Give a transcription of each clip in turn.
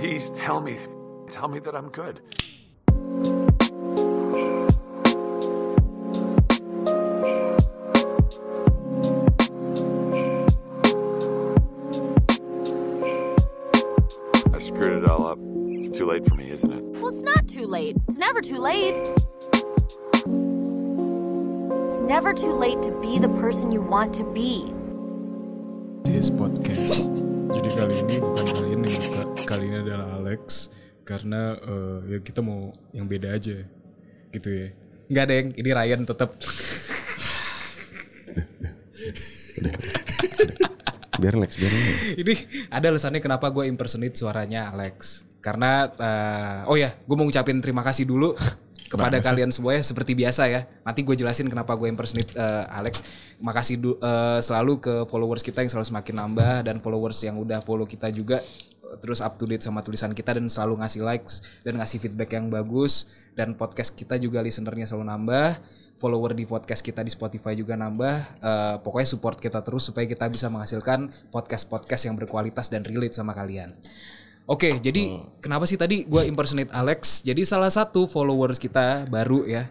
Please tell me, tell me that I'm good. I screwed it all up. It's too late for me, isn't it? Well, it's not too late. It's never too late. It's never too late to be the person you want to be. Karena eh, ya kita mau yang beda aja gitu ya. Nggak ada yang ini Ryan tetap. Biar relax, biar ini ada alasannya kenapa gue impersonate suaranya Alex. Karena eh, oh ya, gue mau ngucapin terima kasih dulu kepada kalian semuanya seperti biasa ya. Nanti gue jelasin kenapa gue impersonate eh, Alex. Makasih du- eh, selalu ke followers kita yang selalu semakin nambah dan followers yang udah follow kita juga terus up to date sama tulisan kita dan selalu ngasih likes dan ngasih feedback yang bagus. Dan podcast kita juga listenernya selalu nambah. Follower di podcast kita di Spotify juga nambah. Eh, pokoknya support kita terus supaya kita bisa menghasilkan podcast-podcast yang berkualitas dan relate sama kalian. Oke, jadi kenapa sih tadi gue impersonate Alex? Jadi salah satu followers kita baru ya,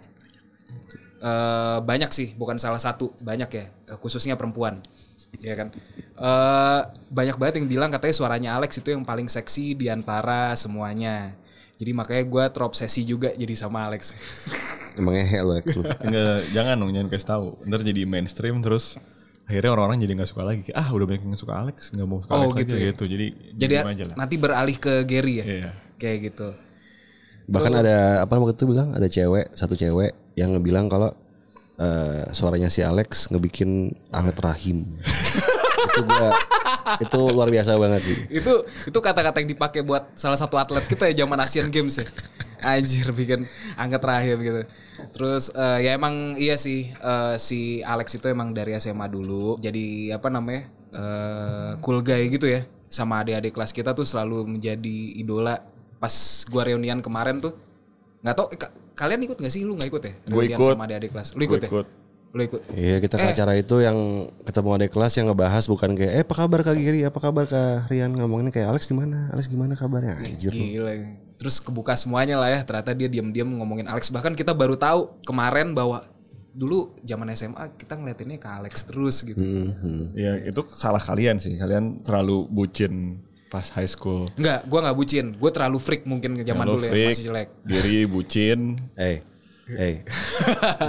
eh banyak sih, bukan salah satu, banyak ya, eh, khususnya perempuan, ya kan. Eh banyak banget yang bilang katanya suaranya Alex itu yang paling seksi di antara semuanya. Jadi makanya gue terobsesi juga jadi sama Alex. Emangnya hell Alex. Enggak, jangan dong, jangan kasih tahu. Ntar jadi mainstream terus akhirnya orang-orang jadi nggak suka lagi. Ah udah banyak yang suka Alex, nggak mau suka Oh, Alex gitu lagi ya? gitu. Jadi jadi aja lah. nanti beralih ke Gary ya, Iya. kayak gitu. Bahkan ada apa waktu itu bilang ada cewek, satu cewek yang ngebilang kalau eh, suaranya si Alex ngebikin anget rahim. itu gua itu luar biasa banget sih. itu itu kata-kata yang dipakai buat salah satu atlet kita ya zaman Asian Games ya. Anjir bikin angkat rahim gitu. Terus eh, ya emang iya sih eh, si Alex itu emang dari SMA dulu. Jadi apa namanya eh, cool guy gitu ya. Sama adik-adik kelas kita tuh selalu menjadi idola. Pas gua reunian kemarin tuh nggak tau eh, ka- kalian ikut gak sih lu nggak ikut ya Gua Reunian ikut. sama adik-adik kelas lu Gua ikut ya ikut. lu ikut Iya kita ke acara itu yang ketemu adik kelas yang ngebahas bukan kayak eh apa kabar Kak Giri, apa kabar Kak Rian ngomongin kayak Alex di mana? Alex gimana kabarnya? Anjir lu. Gila. Terus kebuka semuanya lah ya. Ternyata dia diam-diam ngomongin Alex. Bahkan kita baru tahu kemarin bahwa dulu zaman SMA kita ngeliatinnya ke Alex terus gitu. Mhm. Ya itu salah kalian sih. Kalian terlalu bucin pas high school. Enggak, gua nggak bucin. Gue terlalu freak mungkin ke zaman dulu ya freak, masih jelek. Diri bucin. Eh, eh,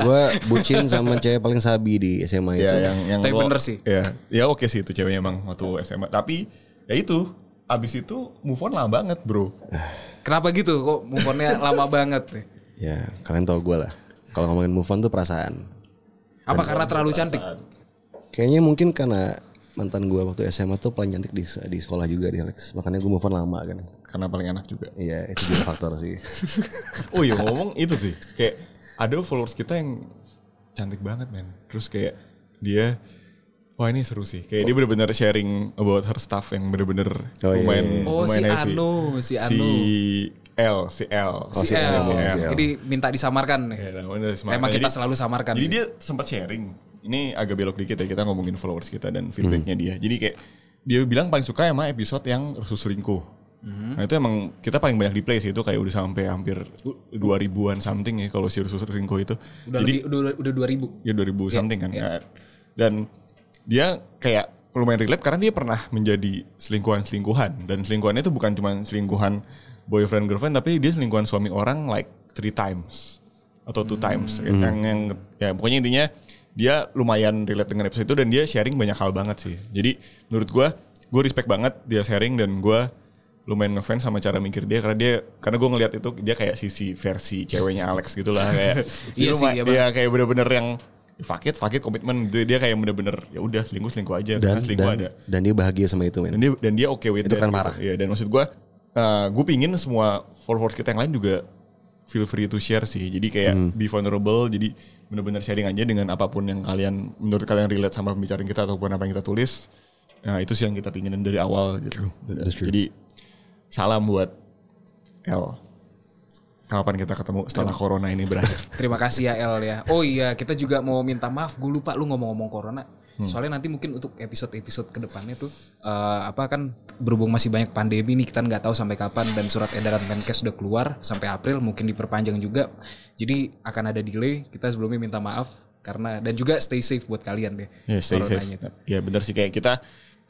gue bucin sama cewek paling sabi di SMA itu. ya yang yang Tapi lo- bener sih. Ya, ya oke sih itu ceweknya emang waktu SMA. Tapi ya itu abis itu move on lama banget bro. Kenapa gitu? Kok move on-nya lama banget nih? Ya kalian tau gue lah. Kalau ngomongin move on tuh perasaan. Apa karena terlalu cantik? Kayaknya mungkin karena mantan gue waktu SMA tuh paling cantik di di sekolah juga di Alex. Makanya gue move on lama kan. Karena paling enak juga. Iya itu juga faktor sih. Oh iya ngomong itu sih kayak ada followers kita yang cantik banget men. Terus kayak dia wah ini seru sih. Kayak dia bener-bener sharing about her stuff yang bener-bener Oh, iya, lumayan iya. Oh, si heavy. Anu, si Anu. Si L, si L. si si L. L, si L. Jadi minta disamarkan nih. Ya, namanya semangat. Emang kita Jadi- selalu samarkan Jadi sih. dia sempat sharing. Ini agak belok dikit ya kita ngomongin followers kita dan feedbacknya dia. Jadi kayak dia bilang paling suka emang episode yang Resus selingkuh. Nah itu emang kita paling banyak di play sih itu kayak udah sampai hampir dua ribuan something ya kalau si Resus selingkuh itu. Udah Jadi lebih udah udah 2000. ya 2000 something kan. Nah, Dan dia kayak lumayan relate karena dia pernah menjadi selingkuhan-selingkuhan dan selingkuhannya itu bukan cuma selingkuhan boyfriend girlfriend tapi dia selingkuhan suami orang like three times atau two times yang yang ya pokoknya intinya dia lumayan relate dengan episode itu dan dia sharing banyak hal banget sih. Jadi menurut gua gue respect banget dia sharing dan gua lumayan ngefans sama cara mikir dia karena dia karena gue ngelihat itu dia kayak sisi versi ceweknya Alex gitulah kayak Iya dia sih, iya. Iya kayak bener-bener yang fakit fakit komitmen dia, dia kayak bener-bener ya udah selingkuh selingkuh aja Dan selingkuh dan, ada dan dia bahagia sama itu men. dan dia dan dia oke with Itu that keren gitu. Iya dan maksud gue gue pingin semua followers kita yang lain juga feel free to share sih jadi kayak Hmm. be vulnerable jadi bener-bener sharing aja dengan apa pun yang kalian menurut kalian relate sama pembicaraan kita ataupun apa yang kita tulis nah itu sih yang kita pinginin dari awal gitu That's true. jadi salam buat L kapan kita ketemu setelah corona ini berakhir Terima kasih ya El ya. Oh iya, kita juga mau minta maaf. Gue lupa lu ngomong-ngomong corona. Soalnya nanti mungkin untuk episode-episode ke depannya tuh eh, apa kan berhubung masih banyak pandemi nih kita nggak tahu sampai kapan dan surat edaran Menkes udah keluar sampai April mungkin diperpanjang juga. Jadi akan ada delay. Kita sebelumnya minta maaf karena dan juga stay safe buat kalian deh. Ya stay safe. tuh. Ya benar sih kayak kita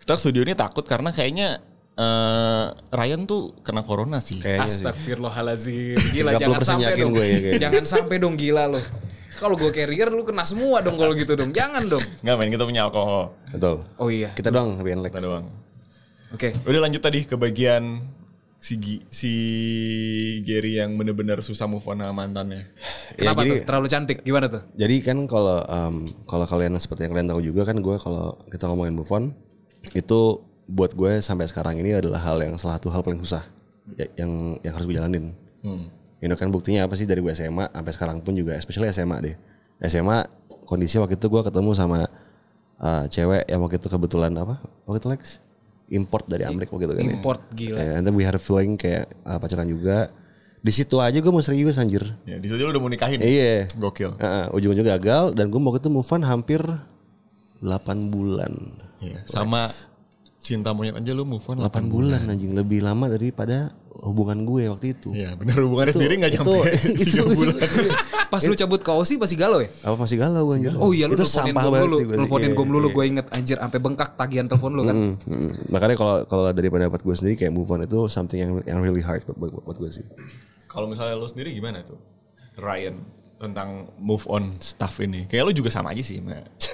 kita studio ini takut karena kayaknya eh, Ryan tuh kena corona sih. Kayaknya sih. Astagfirullahaladzim Gila 30% jangan sampai dong gue ya kayaknya. Jangan sampai dong gila lo Kalau gue carrier lu kena semua dong kalau gitu dong Jangan dong Nggak main kita punya alkohol. Betul. Oh iya Kita doang lebih Lex. Kita doang. Oke Udah lanjut tadi ke bagian si si Gary yang bener-bener susah move on sama mantannya. Ya, Kenapa jadi tuh? Terlalu cantik Gimana tuh? jadi kan kalau em, kalau kalian seperti yang kalian tahu juga kan gue kalau kita ngomongin move on itu buat gue sampai sekarang ini adalah hal yang salah satu hal paling susah ya- yang yang harus gue jalanin. Ini kan buktinya apa sih dari gue SMA sampai sekarang pun juga, especially SMA deh. SMA kondisi waktu itu gue ketemu sama uh, cewek yang waktu itu kebetulan apa? Waktu itu Lex import dari Amerika waktu itu kan. ya. Import gila Ya, and then we had a feeling kayak uh, pacaran juga. Di situ aja gue mau serius anjir. Ya di situ lu udah mau nikahin. Iya. Gokil. Heeh, ujung-ujungnya gagal dan gue waktu itu move on hampir 8 bulan. Iya. Sama cinta monyet aja lu move on 8 bulan anjing lebih lama daripada hubungan gue waktu itu. Iya bener hubungannya sendiri nggak itu, nyampe itu, 3 bulan. Pas lu cabut ke Osi pasti galau ya? Apa masih galau gue anjir? Oh iya lu itu sampah banget dulu sih gue. Nelfonin Iya, iya. gue inget anjir Sampai bengkak tagihan telepon lu kan Mm, mm. Makanya kalau kalau dari pendapat gue sendiri kayak move on itu something yang yang really hard buat, buat, buat gue sih. Kalau misalnya lu sendiri gimana tuh? Ryan tentang move on stuff ini. Kayak lu juga sama aja sih.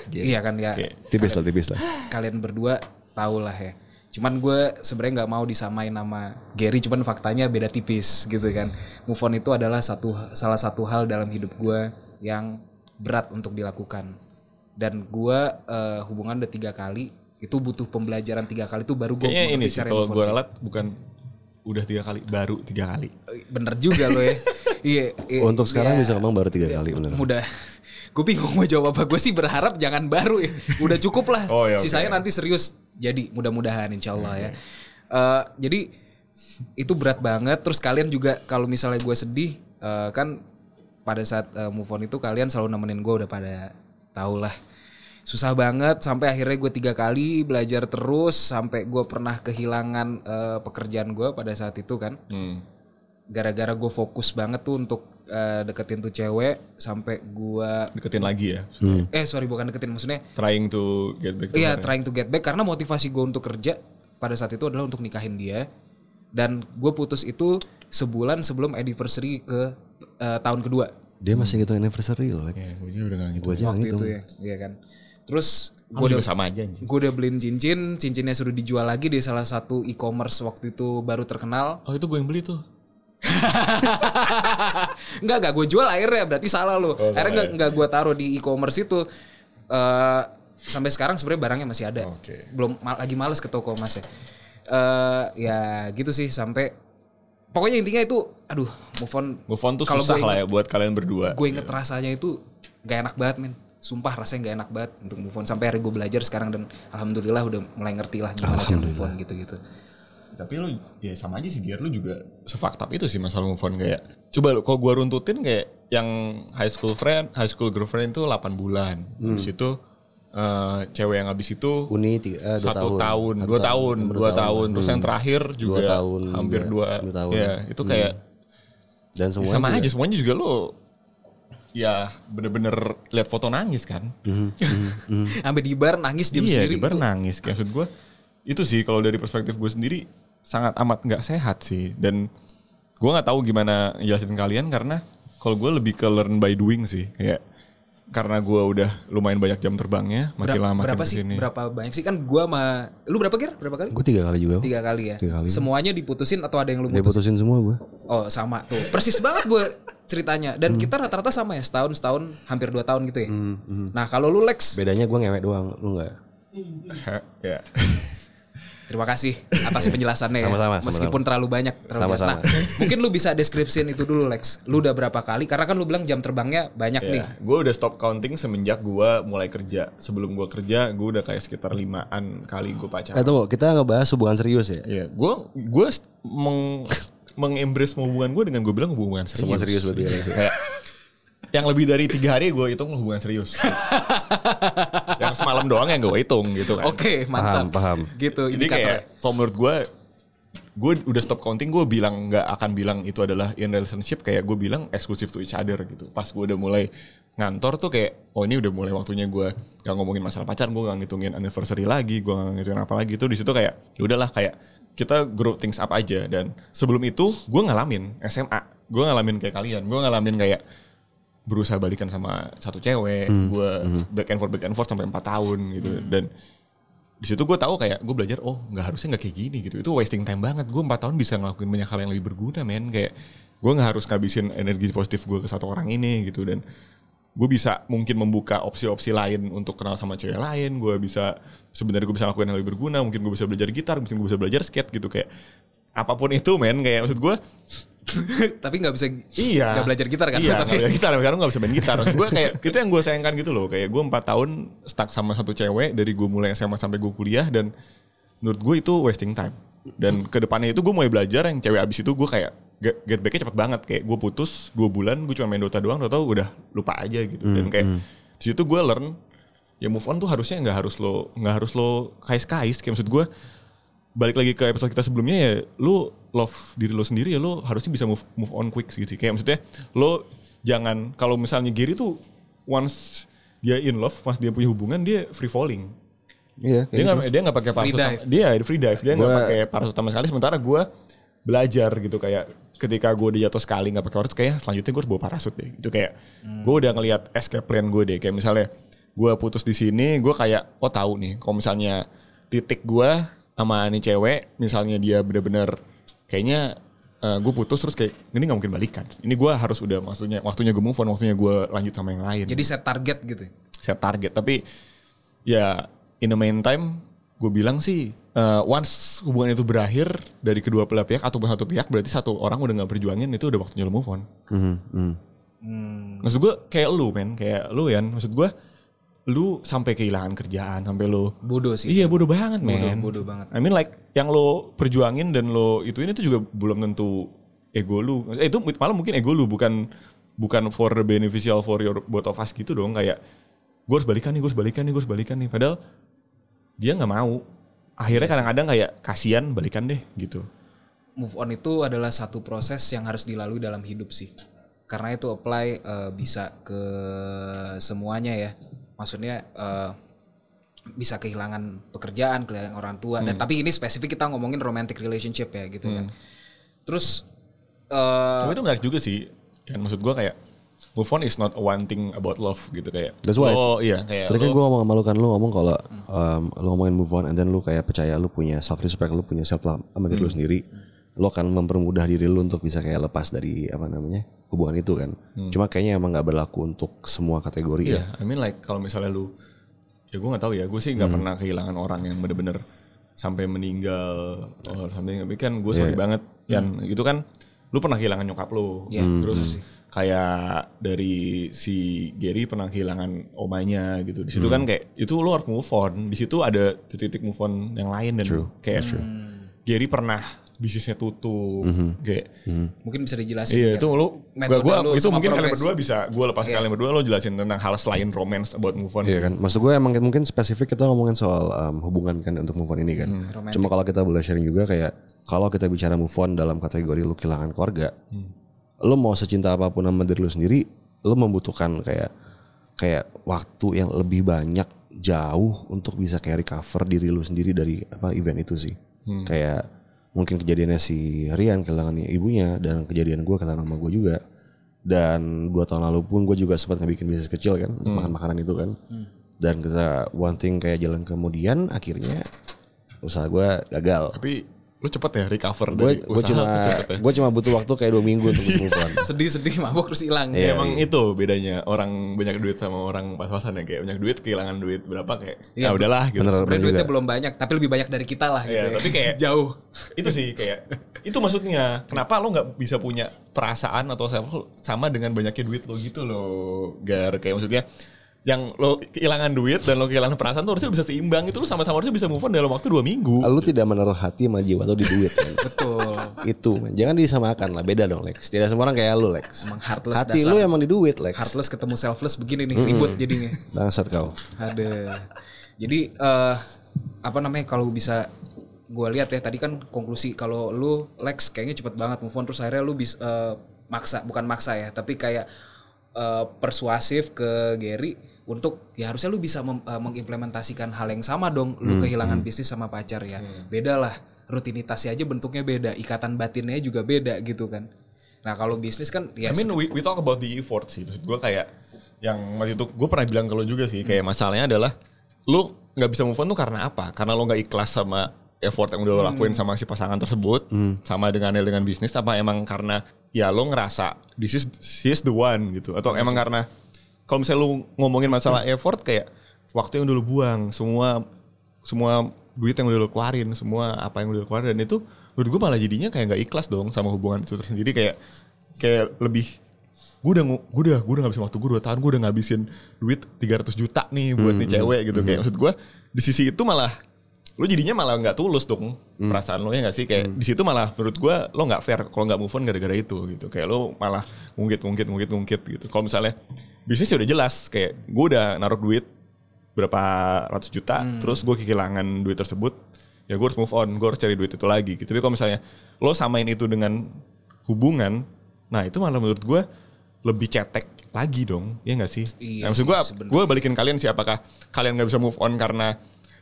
Iya kan ya Tipis lah, tipis lah. Kalian berdua tau lah ya Cuman gue sebenarnya nggak mau disamain nama Gary, cuman faktanya beda tipis gitu kan. Move on itu adalah satu salah satu hal dalam hidup gue yang berat untuk dilakukan. Dan gue eh, hubungan udah tiga kali, itu butuh pembelajaran tiga kali itu baru gue kayaknya ini sih kalau gue ralat bukan udah tiga kali, baru tiga kali. Bener juga lo ya. Iya. iya, Untuk sekarang iya. bisa ngomong baru tiga kali bener. Mudah. Gue bingung mau jawab apa. Gue sih berharap jangan baru ya. Udah cukup lah. Oh, iya. Sisanya nanti serius. Jadi mudah-mudahan insya Allah ya. Eh, jadi itu berat banget. Terus kalian juga kalau misalnya gue sedih. eh, kan pada saat eh, move on itu kalian selalu nemenin gue udah pada tau lah. Susah banget sampai akhirnya gue tiga kali belajar terus sampai gue pernah kehilangan eh, pekerjaan gue pada saat itu kan Hmm. Gara-gara gue fokus banget tuh untuk eh, deketin tuh cewek sampai gua Deketin lagi ya. eh sorry bukan deketin maksudnya Trying to get back to iya her. trying to get back karena motivasi gue untuk kerja pada saat itu adalah untuk nikahin dia dan gue putus itu sebulan sebelum anniversary ke eh, tahun kedua Dia masih ngitung anniversary loh. Ya, gue juga udah gak gitu. Gue aja waktu ngitung. itu ya iya kan terus Gue gue udah sama aja gue udah beliin cincin cincinnya suruh dijual lagi di salah satu e-commerce waktu itu baru terkenal Oh itu gue yang beli tuh. Enggak, enggak gue jual akhirnya berarti salah lo. akhirnya enggak enggak gue taruh di e-commerce itu. eh sampai sekarang sebenarnya barangnya masih ada. Oke. Belum ma- lagi males ke toko mas ya. Eh ya gitu sih sampai pokoknya intinya itu aduh move on Move on tuh Kalau susah gue lah ya buat kalian berdua. gue inget rasanya itu gak enak banget men sumpah rasanya gak enak banget untuk move on sampai akhirnya gue belajar sekarang dan alhamdulillah udah mulai ngerti lah gimana cara move on gitu-gitu Tapi lu ya sama aja sih Gear lu juga sefaktap itu sih masalah move on kayak coba lu kalau gua runtutin kayak yang high school friend, high school girlfriend itu 8 bulan. Terus itu eh, cewek yang habis itu Uni tiga, eh, dua satu tahun. tahun, dua tahun, dua tahun. Terus yang terakhir juga tahun hampir juga, dua, dua tahun. Ya itu kayak Dan ya semua sama aja semuanya juga lu ya bener-bener lihat foto nangis kan. sampai di bar nangis diem iya, sendiri di bar itu nangis. Kayak maksud gue itu sih kalau dari perspektif gue sendiri sangat amat nggak sehat sih. Dan gue nggak tahu gimana jelasin kalian karena kalau gue lebih ke learn by doing sih. Ya karena gue udah lumayan banyak jam terbangnya, makin Berapa- lama makin berapa sih ke sini. berapa banyak sih kan gua sama lu berapa kira berapa kali Gue tiga kali juga. tiga kali ya Tiga kali. semuanya diputusin atau ada yang lu putusin semua gue. oh sama tuh persis banget gue ceritanya dan kita rata-rata sama ya setahun setahun hampir dua tahun gitu ya nah kalau lu Lex Bedanya gue ngewek doang, lu enggak. ya. Terima kasih atas penjelasannya ya Sama-sama, meskipun terlalu banyak terlalu Sama-sama. banyak. nah mungkin lu bisa deskripsiin itu dulu Lex lu udah berapa kali karena kan lu bilang jam terbangnya banyak nih Ya, gue udah stop counting semenjak gue mulai kerja. Sebelum gue kerja, gue udah kayak sekitar limaan kali gue pacaran. Eh tunggu, kita ngebahas hubungan serius ya. Iya, gue gue meng mengembrace hubungan gue dengan gue bilang hubungan serius. Semua serius berarti ya. Yang lebih dari tiga hari gue hitung hubungan serius. yang semalam doang yang gue hitung gitu kan. Oke, mantap. paham. Gitu Jadi kayak kalau menurut gue gue udah stop counting gue bilang nggak akan bilang itu adalah in relationship kayak gue bilang exclusive to each other gitu pas gue udah mulai ngantor tuh kayak oh ini udah mulai waktunya gue gak ngomongin masalah pacar gue gak ngitungin anniversary lagi gue gak ngitungin apa lagi tuh di situ kayak ya udahlah kayak kita grow things up aja dan sebelum itu gue ngalamin SMA gue ngalamin kayak kalian gue ngalamin kayak berusaha balikan sama satu cewek gue back and forth back and forth sampai 4 tahun gitu. Dan di situ gue tahu kayak gue belajar oh nggak harusnya nggak kayak gini gitu. Itu wasting time banget. Gue empat tahun bisa ngelakuin banyak hal yang lebih berguna men. Kayak gue nggak harus ngabisin energi positif gue ke satu orang ini gitu. Dan gue bisa mungkin membuka opsi-opsi lain untuk kenal sama cewek lain. Gue bisa sebenarnya gue bisa lakuin hal lebih berguna. Mungkin gue bisa belajar gitar mungkin gue bisa belajar skate gitu. Kayak apa pun itu men. Kayak maksud gue Tapi nggak bisa Iya. nggak belajar gitar kan? Iya, Tapi- nggak belajar gitar. Sekarang nggak bisa main gitar. Gue kayak itu yang gue sayangkan gitu loh. Kayak gue empat tahun stuck sama satu cewek dari gue mulai SMA sampai gue kuliah dan menurut gue itu wasting time. Dan ke depannya itu gue mulai belajar yang cewek abis itu gue kayak get, get back-nya cepet banget. Kayak gue putus dua bulan, gue cuma main Dota doang, tau udah lupa aja gitu. Dan kayak di situ gue learn ya move on tuh harusnya nggak harus lo nggak harus lo kais-kais. Kayak maksud gue balik lagi ke episode kita sebelumnya ya lu love diri lo sendiri ya lo harusnya bisa move move on quick gitu. Kayak maksudnya lo jangan kalau misalnya Gary tuh once dia in love pas dia punya hubungan dia free falling. Iya, dia nggak dia nggak pakai parasut dia free dive. Dia nggak Gua- pakai parasut sama sekali. Sementara gue belajar gitu kayak ketika gue udah jatuh sekali nggak pakai parasut kayak selanjutnya gue harus bawa parasut deh. Gitu kayak gue udah ngelihat escape plan gue deh. Kayak misalnya gue putus di sini gue kayak oh tahu nih kalau misalnya titik gue sama nih cewek misalnya dia bener-bener kayaknya gue putus terus kayak ini nggak mungkin balikan. Ini gue harus udah maksudnya waktunya gue move on waktunya gue lanjut sama yang lain. Jadi set target gitu. set target. Tapi ya in the meantime gue bilang sih uh, once hubungan itu berakhir dari kedua belah pihak ataupun satu pihak berarti satu orang udah nggak berjuangin itu udah waktunya lo move on. Mhm, mhm. maksud gue kayak lu men. Kayak lu ya maksud gue lu sampai kehilangan kerjaan sampai lu Bodoh sih. iya bodoh banget men bodoh banget. I mean like yang lo perjuangin dan lo itu juga belum tentu ego lu eh, itu malah mungkin ego lu bukan bukan for the beneficial for your both of us gitu dong kayak gue harus balikan nih gue harus balikan nih gue harus balikan nih padahal dia nggak mau akhirnya kadang-kadang kayak kasihan balikan deh gitu Move on itu adalah satu proses yang harus dilalui dalam hidup sih. Karena itu apply eh, bisa ke semuanya ya. Maksudnya eh, bisa kehilangan pekerjaan, kehilangan orang tua. Dan tapi ini spesifik kita ngomongin romantic relationship ya gitu kan. Terus eh, tapi itu menarik juga sih. Dan maksud gue kayak move on is not a one thing about love gitu kayak. That's why. oh iya. Kayak Tadi kan gue ngomong sama lu kan lu ngomong kalau um, lu ngomongin move on and then lu kayak percaya lu punya self respect, lu punya self love sama diri lu sendiri. Lu akan mempermudah diri lu untuk bisa kayak lepas dari apa namanya hubungan itu kan. Cuma kayaknya emang nggak berlaku untuk semua kategori Iya, ya. I mean like kalau misalnya lu ya gue nggak tahu ya, gue sih nggak pernah kehilangan orang yang bener-bener sampai meninggal or something. Tapi kan gue sorry banget, Yan itu kan lu pernah kehilangan nyokap lu, Iya. terus kayak dari si Gary pernah kehilangan omanya gitu. Di situ kan kayak itu lu harus move on. Di situ ada titik move on yang lain dan kayak Gary pernah bisnisnya tutup, kayak mungkin bisa dijelasin. Iya ya. itu lu Metode gua, lu gua itu mungkin kalian progres. berdua bisa gue lepas kalian berdua lo jelasin tentang hal selain romance about move on. Iya kan, maksud gue emang mungkin spesifik kita ngomongin soal um, hubungan kan untuk move on ini kan. Cuma kalau kita boleh sharing juga kayak kalau kita bicara move on dalam kategori lu kehilangan keluarga, lu mau secinta apa pun sama diri lu sendiri, lu membutuhkan kayak kayak waktu yang lebih banyak jauh untuk bisa kayak recover diri lu sendiri dari apa event itu sih. Kayak mungkin kejadiannya si Rian kehilangan ibunya dan kejadian gue kehilangan mama gue juga. Dan dua tahun lalu pun gue juga sempat ngebikin bisnis kecil kan untuk makan makanan itu kan. Dan kita one thing kayak jalan kemudian akhirnya usaha gue gagal. Tapi lu cepet ya recover Gue dari usaha cuma ya. gue cuma butuh waktu kayak dua minggu untuk move on. Sedih-sedih mabuk terus hilang. Iya. Emang itu bedanya orang banyak duit sama orang pas-pasan ya kayak banyak duit kehilangan duit berapa kayak Iya, ya udahlah gitu. bener. Sebenarnya duitnya juga. belum banyak, tapi lebih banyak dari kita lah gitu. Iya, ya. tapi kayak jauh. itu sih kayak itu maksudnya kenapa lo nggak bisa punya perasaan atau sama dengan banyaknya duit lo gitu loh gar kayak maksudnya yang lo kehilangan duit dan lo kehilangan perasaan tuh harusnya bisa seimbang itu lo sama-sama harusnya bisa move on dalam waktu dua minggu Lu tidak menaruh hati sama jiwa lu di duit kan. Betul. itu jangan disamakan lah beda dong Lex tidak semua orang kayak lu Lex Emang heartless hati dasar. lu emang di duit Lex Heartless ketemu selfless begini nih, ribut jadinya. bangsat kau Ada. Jadi eh apa namanya kalau bisa gua lihat ya tadi kan konklusi kalau lu Lex kayaknya cepet banget move on terus akhirnya lu bisa eh, maksa bukan maksa ya tapi kayak eh, persuasif ke Gary untuk ya harusnya lu bisa mem- eh, mengimplementasikan hal yang sama dong. Lu kehilangan bisnis sama pacar ya. Beda lah. Rutinitasnya aja bentuknya beda. Ikatan batinnya juga beda gitu kan. Nah kalau bisnis kan ya I mean we, we talk about the effort sih. Maksud gue kayak yang waktu itu gue pernah bilang ke lo juga sih kayak masalahnya adalah lu nggak bisa move on tuh karena apa? Karena lo nggak ikhlas sama effort yang udah lo lakuin sama si pasangan tersebut, sama dengan dengan bisnis apa emang karena ya lo ngerasa this is this is the one gitu. Atau emang karena kalau misalnya lu ngomongin masalah effort kayak waktu yang udah lu buang, semua semua duit yang udah lu keluarin, semua apa yang udah lu keluarin dan itu menurut gue malah jadinya kayak nggak ikhlas dong sama hubungan itu tersendiri. Kayak kayak lebih gue udah gue udah gue udah ngabisin waktu gue 2 tahun gue udah ngabisin duit 300 juta nih buat nih cewek gitu. kayak maksud gue di sisi itu malah lo jadinya malah nggak tulus dong perasaan lo ya nggak sih? Kayak di situ malah menurut gue lo nggak fair kalau nggak move on gara-gara itu gitu. Kayak lo malah ngungkit ngungkit ngungkit ngungkit gitu. Kalau misalnya bisnis ya udah jelas kayak gue udah naruh duit berapa ratus juta terus gue kehilangan duit tersebut ya gue harus move on gue harus cari duit itu lagi gitu. Tapi kalau misalnya lo samain itu dengan hubungan nah itu malah menurut gue lebih cetek lagi dong ya nggak sih? Iya nah, maksud gue gue balikin kalian sih apakah kalian nggak bisa move on karena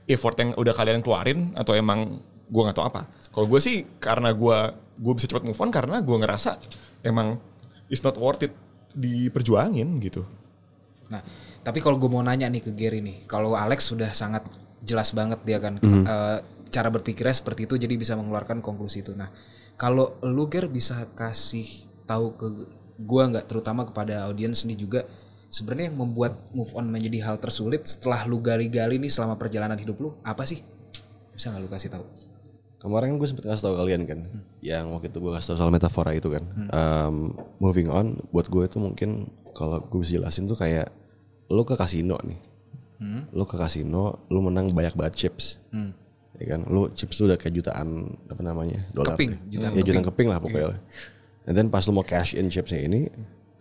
effort yang udah kalian keluarin atau emang gue nggak tahu apa. Kalau gue sih karena gue gue bisa cepat move on karena gue ngerasa emang it's not worth it diperjuangin gitu. Nah, tapi kalau gue mau nanya nih ke Gary nih, kalau Alex sudah sangat jelas banget dia kan eh, cara berpikirnya seperti itu, jadi bisa mengeluarkan konklusi itu. Nah, kalau lu Ger bisa kasih tahu ke gue nggak, terutama kepada audiens nih juga, sebenarnya yang membuat move on menjadi hal tersulit setelah lu gali-gali nih selama perjalanan hidup lu, apa sih? Bisa nggak lu kasih tahu? Kemarin gue sempet kasih tau kalian kan, yang waktu itu gue kasih tau soal metafora itu kan. Um, moving on, buat gue itu mungkin kalau gue bisa jelasin tuh kayak lo ke kasino nih, lo ke kasino, lo menang banyak banget chips, ya kan? Lo chips tuh udah kayak jutaan apa namanya dolar, Keping, jutaan ya jutaan keping lah pokoknya. Dan then pas lo mau cash in chipsnya ini,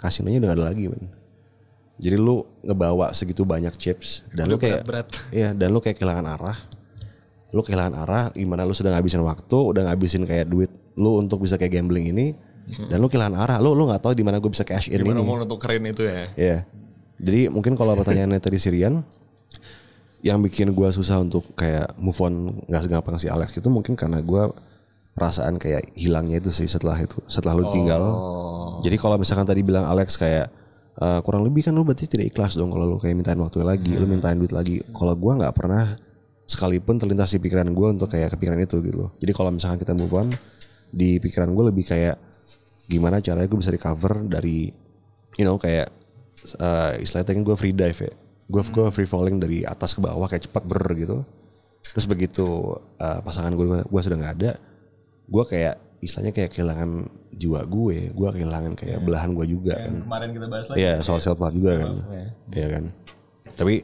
kasinonya udah gak ada lagi men. Jadi lu ngebawa segitu banyak chips dan lu kayak berat-berat. Iya, dan lu kayak kehilangan arah. Lu kehilangan arah gimana lu sudah ngabisin waktu, udah ngabisin kayak duit lu untuk bisa kayak gambling ini dan lu kehilangan arah. Lu lu nggak tahu di mana gue bisa cash in gimana ini. mau untuk keren itu ya Iya. Jadi mungkin kalau pertanyaannya tadi Sirian yang bikin gua susah untuk kayak move on nggak segampang si Alex itu mungkin karena gua perasaan kayak hilangnya itu sih setelah itu setelah lu tinggal. Jadi kalau misalkan tadi bilang Alex kayak eh, kurang lebih kan lu berarti tidak ikhlas dong kalau lu kayak mintain waktu lagi, lu mintain duit lagi. Kalau gua nggak pernah sekalipun terlintas di pikiran gua untuk kayak kepikiran itu gitu loh. Jadi kalau misalkan kita move on di pikiran gue lebih kayak gimana caranya gue bisa recover dari you know kayak uh, istilahnya kan gue free dive ya gue gue free falling dari atas ke bawah kayak cepat ber gitu terus begitu uh, pasangan gue gue sudah nggak ada gue kayak istilahnya kayak kehilangan jiwa gue gue kehilangan kayak belahan gue juga kan. kemarin kita bahas lagi Iya soal self love juga kan. Iya. Kan. Tapi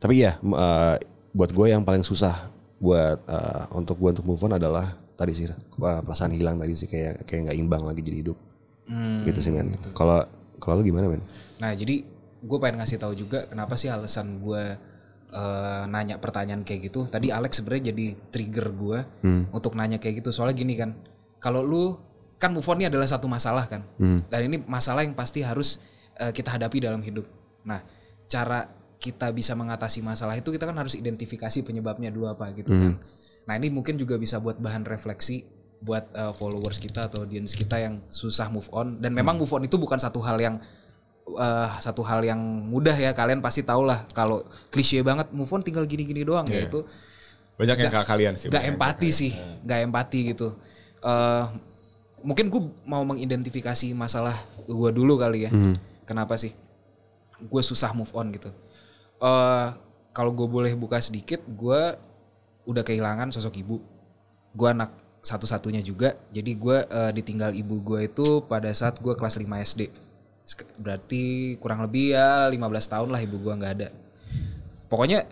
tapi ya uh, buat gue yang paling susah buat uh, untuk gue untuk move on adalah tadi sih uh, perasaan hilang tadi sih kayak kayak nggak imbang lagi jadi hidup. Gitu sih men. Kalau kalau lu gimana men? Nah jadi gue pengen ngasih tahu juga kenapa sih alasan gue eh, nanya pertanyaan kayak gitu. Tadi Alex sebenarnya jadi trigger gue untuk nanya kayak gitu. Soalnya gini kan, kalau lu kan move on ini adalah satu masalah kan, dan ini masalah yang pasti harus eh, kita hadapi dalam hidup. Nah cara kita bisa mengatasi masalah itu kita kan harus identifikasi penyebabnya dulu apa gitu kan. Nah ini mungkin juga bisa buat bahan refleksi buat eh, followers kita atau audience kita yang susah move on. Dan memang move on itu bukan satu hal yang eh, satu hal yang mudah ya. Kalian pasti tahu lah kalau klise banget move on tinggal gini-gini doang ya itu. Banyak yang kayak kalian sih yang empati sih nggak empati gitu. Eh mungkin gue mau mengidentifikasi masalah gue dulu kali ya. Kenapa sih gue susah move on gitu? Eh kalau gue boleh buka sedikit gue udah kehilangan sosok ibu. Gue anak satu-satunya juga. Jadi gue eh, ditinggal ibu gue itu pada saat gue kelas 5 SD berarti kurang lebih ya 15 tahun lah ibu gue nggak ada. Pokoknya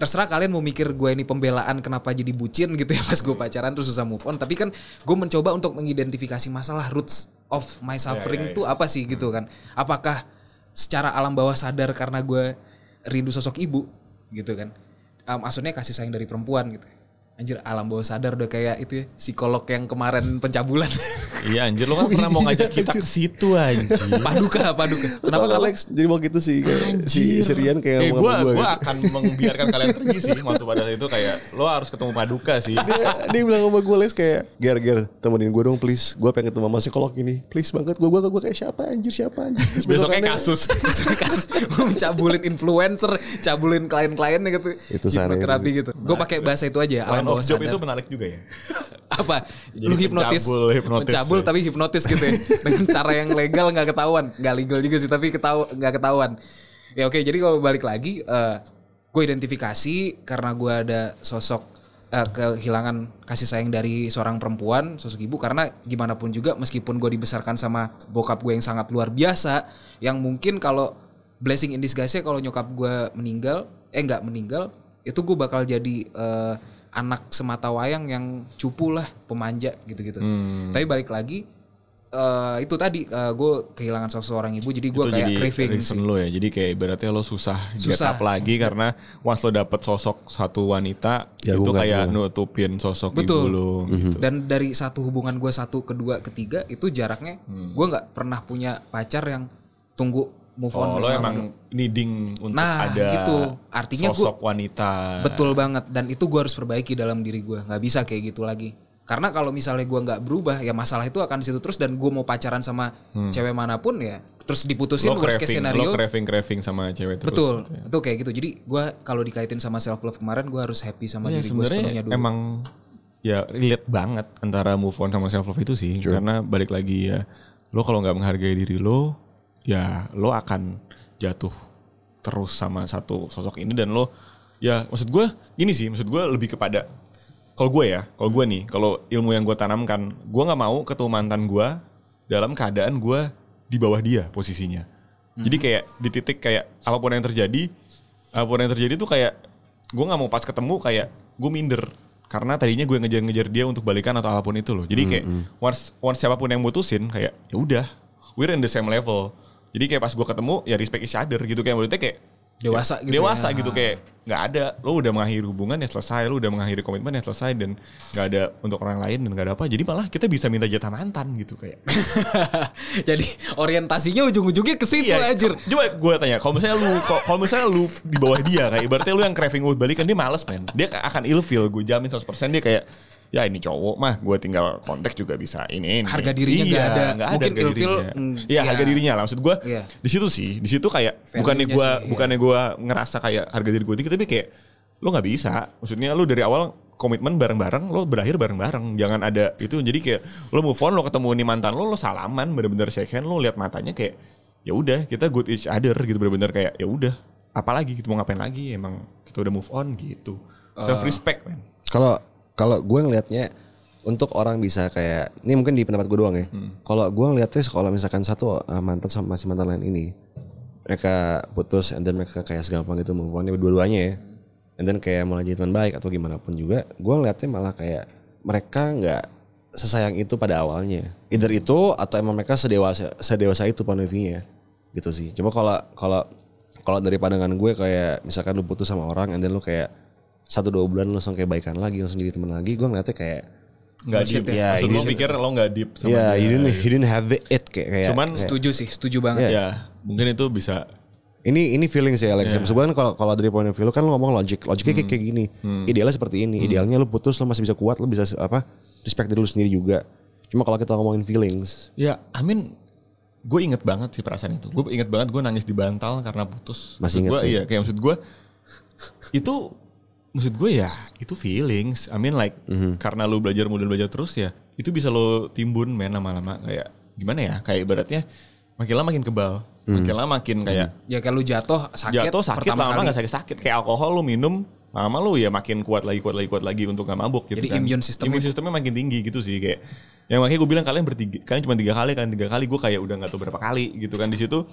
terserah kalian mau mikir gue ini pembelaan kenapa jadi bucin gitu ya pas gue pacaran terus susah move on. Tapi kan gue mencoba untuk mengidentifikasi masalah roots of my suffering itu apa sih gitu kan? Apakah secara alam bawah sadar karena gue rindu sosok ibu gitu kan? Ah, maksudnya kasih sayang dari perempuan gitu anjir alam bawah sadar udah kayak itu ya psikolog yang kemarin pencabulan Iya anjir lo kan pernah mau ngajak kita ke situ anjir. paduka paduka Kenapa kenapa Alex jadi mau gitu sih kayak si Sirian kayak Eh sama gue gua gitu. akan membiarkan kalian pergi sih waktu pada saat itu kayak lo harus ketemu Paduka sih. dia, dia bilang sama gue Lex kayak Ger Ger temenin gue dong please gue pengen ketemu sama psikolog ini please banget gue gue gue kayak siapa anjir siapa anjir Terus Besoknya besokannya- kasus. Kasus gue mencabulin influencer, cabulin klien-kliennya gitu. Itu sana itu. gitu. Gue pakai bahasa itu aja, alam bawah job sadar. itu menarik juga ya. apa? Jadi Lu hipnotis, pencabul, hipnotis mencabul ya. tapi hipnotis gitu ya. Dengan cara yang legal nggak ketahuan, nggak legal juga sih tapi ketahu nggak ketahuan. Ya oke, jadi kalau balik lagi, gue identifikasi karena gue ada sosok eh, kehilangan kasih sayang dari seorang perempuan, sosok ibu karena gimana pun juga meskipun gue dibesarkan sama bokap gue yang sangat luar biasa, yang mungkin kalau blessing in disguise-nya kalau nyokap gue meninggal, eh nggak meninggal, itu gue bakal jadi eh, anak semata wayang yang cupu lah, pemanja gitu-gitu. Hmm. Tapi balik lagi eh, itu tadi gue kehilangan sosok seorang ibu, jadi gue kayak jadi craving sih. lo ya. Jadi kayak ibaratnya lo susah, get Susah. up lagi karena once lo dapet sosok satu wanita Ya, itu kayak semua. nutupin sosok Betul. ibu lo gitu. Dan dari satu hubungan gue satu kedua ketiga itu jaraknya Hmm. gue nggak pernah punya pacar yang tunggu move on. Oh, lo emang needing untuk Nah, ada gitu. Artinya gua- sosok wanita. betul banget dan itu gue harus perbaiki dalam diri gue nggak bisa kayak gitu lagi. Karena kalau misalnya gue nggak berubah ya masalah itu akan di situ terus dan gue mau pacaran sama cewek mana pun ya terus diputusin Hmm. Lo worst case craving, lo scenario. craving craving sama cewek terus. Betul, gitu ya. itu kayak gitu. Jadi gue kalau dikaitin sama self love kemarin gue harus happy sama Ya, diri gue sepenuhnya sebenarnya dulu. emang ya relate banget antara move on sama self love itu sih karena balik lagi ya lo kalau nggak menghargai diri lo ya lo akan jatuh terus sama satu sosok ini dan lo ya maksud gue gini sih maksud gue lebih kepada kalau gue ya kalau gue nih kalau ilmu yang gue tanamkan gue nggak mau ketemu mantan gue dalam keadaan gue di bawah dia posisinya. Jadi kayak di titik kayak apa pun yang terjadi apa pun yang terjadi tuh kayak gue nggak mau pas ketemu kayak gue minder. Karena tadinya gue ngejar-ngejar dia untuk balikan atau apa pun itu loh. Jadi kayak once once siapa pun yang mutusin kayak ya udah we're in the same level jadi kayak pas gue ketemu ya respect each other gitu. Kayak maksudnya kayak Dewasa ya, gitu dewasa ya. gitu. Kayak nggak ada. Lo udah mengakhiri hubungan ya selesai. Lo udah mengakhiri komitmen ya selesai. Dan nggak ada untuk orang lain dan nggak ada apa. Jadi malah kita bisa minta jatah mantan gitu kayak. Jadi orientasinya ujung-ujungnya ke situ Iya, anjir. Coba gue tanya, kalau misalnya lu kalau kalau misalnya lu di bawah dia kayak ibaratnya lu yang craving buat balikan dia males men. Dia akan ilfeel, gue jamin 100% dia kayak ya ini cowok mah gue tinggal kontak juga bisa ini, ini. Harga dirinya iya, ada. nggak ada Mungkin harga dirinya. mm, Iya iya. harga dirinya lah maksud gue Iya. di situ sih di situ kayak bukannya Value-nya gue iya. bukannya gue ngerasa kayak harga diri gue tinggi tapi kayak lu nggak bisa maksudnya lu dari awal komitmen bareng-bareng lo berakhir bareng-bareng jangan ada itu jadi kayak lo move on lo ketemu nih mantan lo lo salaman bener-bener shake hand lo lihat matanya kayak ya udah kita good each other gitu bener-bener kayak ya udah apalagi gitu mau ngapain lagi emang kita udah move on gitu self respect man Kalau kalau gue ngelihatnya untuk orang bisa kayak ini mungkin di pendapat gue doang ya. Kalau gue ngelihatnya kalau misalkan satu uh, mantan sama masih mantan lain ini mereka putus and then mereka kayak segampang itu move on dua-duanya ya. And then kayak mulai jadi teman baik atau gimana pun juga, gue ngelihatnya malah kayak mereka nggak sesayang itu pada awalnya. Either itu atau emang mereka sedewasa sedewasa itu view-nya gitu sih. Cuma kalau kalau kalau dari pandangan gue kayak misalkan lu putus sama orang and then lu kayak satu dua bulan langsung kayak baikan lagi langsung jadi teman lagi gue ngeliatnya kayak nggak deep ya. ya Maksud lo pikir lo nggak deep sama ya dia you didn't, you didn't have it kayak kayak Cuman kayak- Setuju sih, setuju banget. ya mungkin itu bisa ini ini feeling sih Alex. Maksud gue kan kalau kalau dari point of view lu kan lu ngomong logic, logiknya Hmm. kayak, kayak gini. Idealnya seperti ini. Idealnya lu putus lu masih bisa kuat, lu bisa apa? Respect diri lu sendiri juga. Cuma kalau kita ngomongin feelings, Ya, Amin, gue inget banget sih perasaan itu. Gue inget banget gue nangis di bantal karena putus. Masih Maksud inget gue, ya? iya, kayak maksud gue itu, maksud gue ya itu feelings. I mean like Mhm. karena lu belajar mudah belajar terus ya, itu bisa lo timbun men lama-lama kayak gimana ya? Kayak ibaratnya makin lama makin kebal, Mhm. makin lama makin kayak Ya kalau lu jatuh sakit, jatuh sakit pertama lama kali. nggak sakit-sakit. Kayak alkohol lu minum lama lu ya makin kuat lagi kuat lagi kuat lagi untuk nggak mabuk gitu Jadi kan. immune system-nya- immune sistemnya makin tinggi gitu sih kayak yang makanya gue bilang kalian bertiga kalian cuma tiga kali kalian tiga kali gue kayak udah nggak tahu berapa kali gitu kan di situ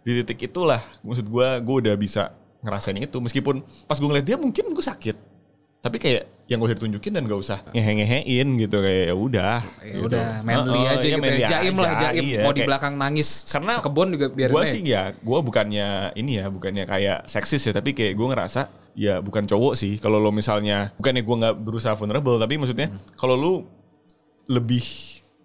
di titik itulah maksud gue gue udah bisa ngerasain itu meskipun pas gue ngeliat dia mungkin gue sakit tapi kayak yang gue ditunjukin dan gak usah ngehe-ngehein gitu kayak ya udah Ya gitu. udah manly Heeh, aja iya, gitu manly ya. Jaim lah aja, jaim. iya, Mau di belakang nangis karena sekebon juga biarin gue sih ya gue bukannya ini ya bukannya kayak seksis ya tapi kayak gue ngerasa ya bukan cowok sih kalau lo misalnya bukannya gue nggak berusaha vulnerable tapi maksudnya Hmm. kalau lu lebih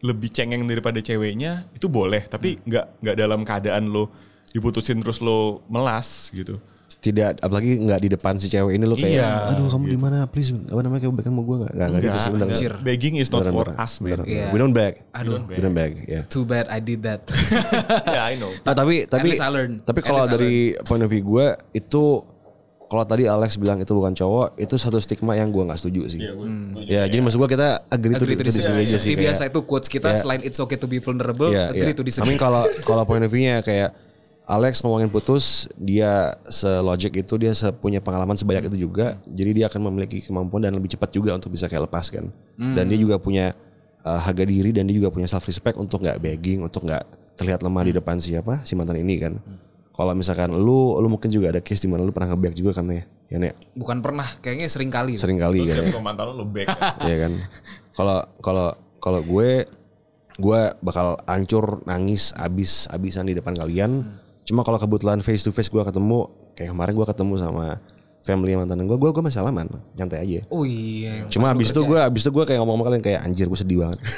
lebih cengeng daripada ceweknya itu boleh tapi Hmm. nggak nggak dalam keadaan lo diputusin terus lo melas gitu Tidak apalagi nggak di depan si cewek ini lo kayak Iya, aduh kamu di mana please apa namanya kayak berikan mau gue nggak nggak gitu sih Anjir. begging is not Beneran, for beneran, us man beneran. Iya. We don't beg. Aduh. We don't beg. Ya. Too bad I did that. yeah I know Nah, tapi tapi I tapi kalau I dari point of view gue itu kalau tadi Alex bilang itu bukan cowok, itu satu stigma yang gue nggak setuju sih. ya, jadi maksud gue kita agree, Agree to, to disagree aja sih. Seperti biasa itu quotes kita kayak- selain it's okay to be vulnerable, Iya, agree iya. to I disagree. mean kalau kalau point of view-nya kayak Alex ngomongin putus, dia se-logic itu dia se- punya pengalaman sebanyak itu juga, jadi dia akan memiliki kemampuan dan lebih cepat juga untuk bisa kayak lepas kan. Dan dia juga punya uh, harga diri dan dia juga punya self respect untuk nggak begging, untuk nggak terlihat lemah di depan siapa si mantan ini kan. Kalau misalkan lu lu mungkin juga ada case di mana lu pernah nge juga kan ya, ya Nek? Bukan pernah, kayaknya sering kali. sering kali kan. ya. Terus mantan lo lo back Iya kan. Kalau kalau kalau gue gue bakal hancur nangis abis abisan di depan kalian. Cuma kalau kebetulan face to face gue ketemu kayak kemarin gue ketemu sama family mantan gue, gue gue masih salaman, nyantai aja. Oh iya. Cuma abis itu gue abis itu gue kayak ngomong sama kalian kayak anjir gue sedih banget.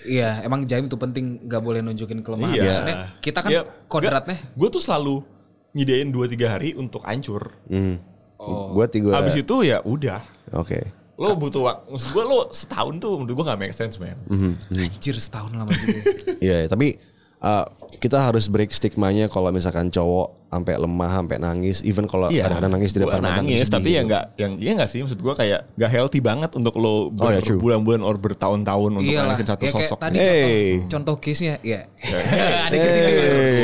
Iya, emang jaim tuh penting nggak boleh nunjukin kelemahan. Iya. Maksudnya kita kan Ya, kodratnya gue tuh selalu nyediain 2-3 hari untuk hancur Hmm. Oh. Gue tiga. Abis itu ya udah Oke. lo butuh waktu maksud gue lo setahun tuh menurut gue gak make sense man anjir setahun lama juga. Iya, tapi uh, kita harus break stigmanya kalau misalkan cowok sampai lemah, sampai nangis, even kalau kadang-kadang nangis Iya. depan mantan nangis sedih tapi ya nggak yang iya nggak sih maksud gue kayak gak healthy banget untuk lo Oh, ya, true. berbulan-bulan or bertahun-tahun untuk Iyalah. nangisin satu Ya, kayak sosok tadi Hey. contoh, contoh case-nya, ya. ada yang kesindir,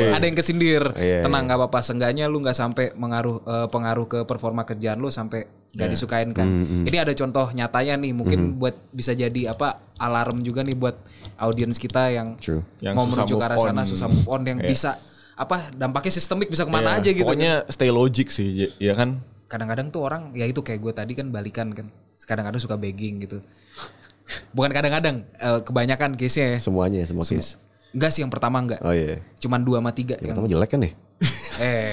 ada yang kesindir. Iya, Tenang nggak apa-apa, seenggaknya lu nggak sampai mengaruh eh, pengaruh ke performa kerjaan lu sampai nggak disukain kan. Mm, Ini ada contoh nyatanya nih, mungkin buat bisa jadi apa alarm juga nih buat audiens kita yang True. Yang mau susah menuju ke arah sana on. susah move on yang Iya. bisa apa dampaknya sistemik bisa ke mana Ya, aja gitu. pokoknya stay logic sih ya- kan kadang-kadang tuh orang ya itu kayak gue tadi kan balikan kan kadang-kadang suka begging gitu bukan kadang-kadang eh, kebanyakan case nya ya Semuanya, semua case. enggak sih yang pertama enggak Oh iya. cuman dua sama tiga Yang yang pertama jelek kan nih? eh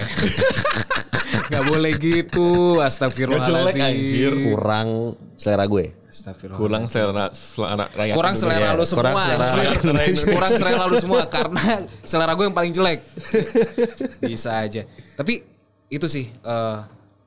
nggak boleh gitu astagfirullahaladzim jelek, anjir. Kurang selera gue. Kurang selera selera rakyat kurang selera lu semua Kurang selera anjir. rakyat Indonesia. kurang selera lu semua karena selera gue yang paling jelek. Bisa aja. Tapi itu sih eh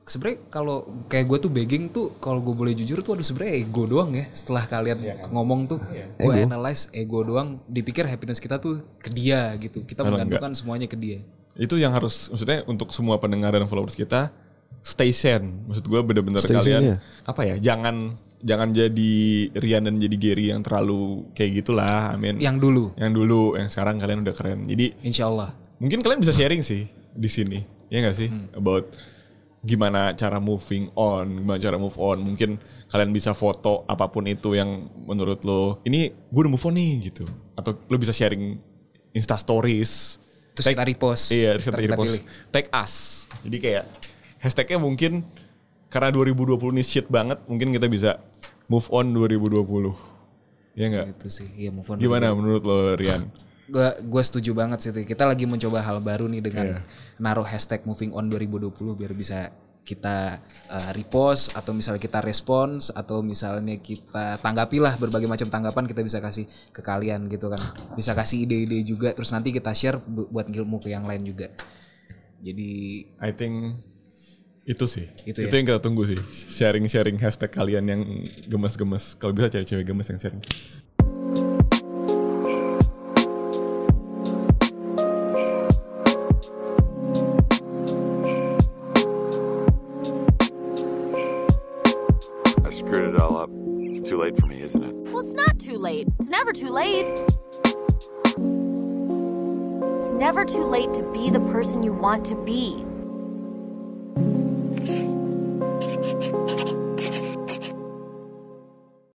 sebenarnya kalau kayak gue tuh begging tuh kalau gue boleh jujur tuh aduh sebenarnya ego doang ya setelah kalian ngomong tuh. Gue analyze ego doang dipikir happiness kita tuh ke dia gitu. Kita Malah menggantungkan semuanya ke dia. Itu yang harus maksudnya untuk semua pendengar dan followers kita stay sane. Maksud gue bener-bener kalian ya? apa ya jangan jangan jadi Rian dan jadi Gary yang terlalu kayak gitulah amin yang dulu. Yang dulu yang sekarang kalian udah keren. Jadi insya Allah mungkin kalian bisa sharing sih di sini ya nggak sih? About gimana cara moving on gimana cara move on. Mungkin kalian bisa foto apa pun itu yang menurut lo ini gue udah move on nih gitu. Atau lo bisa sharing insta stories. Terus kita repost. Iya, terus kita, repost. Tag us. Jadi kayak hashtagnya mungkin karena 2020 ini shit banget, mungkin kita bisa move on 2020. Iya enggak? itu sih iya move on Gimana menurut lo Rian? gue gue setuju banget sih kita lagi mencoba hal baru nih dengan Iya. naruh hashtag moving on 2020 biar bisa kita uh, repost atau misalnya kita respons atau misalnya kita tanggapilah berbagai macam tanggapan kita bisa kasih ke kalian gitu kan bisa kasih ide-ide juga terus nanti kita share bu- buat ilmu ke yang lain juga jadi I think itu sih. Itu Itu, ya? yang kita tunggu sih. Sharing-sharing hashtag kalian yang gemes-gemes. Kalau bisa cewek-cewek gemes yang sharing. I screwed it all up. It's too late for me, isn't it? Well, it's not too late. It's never too late. It's never too late to be the person you want to be.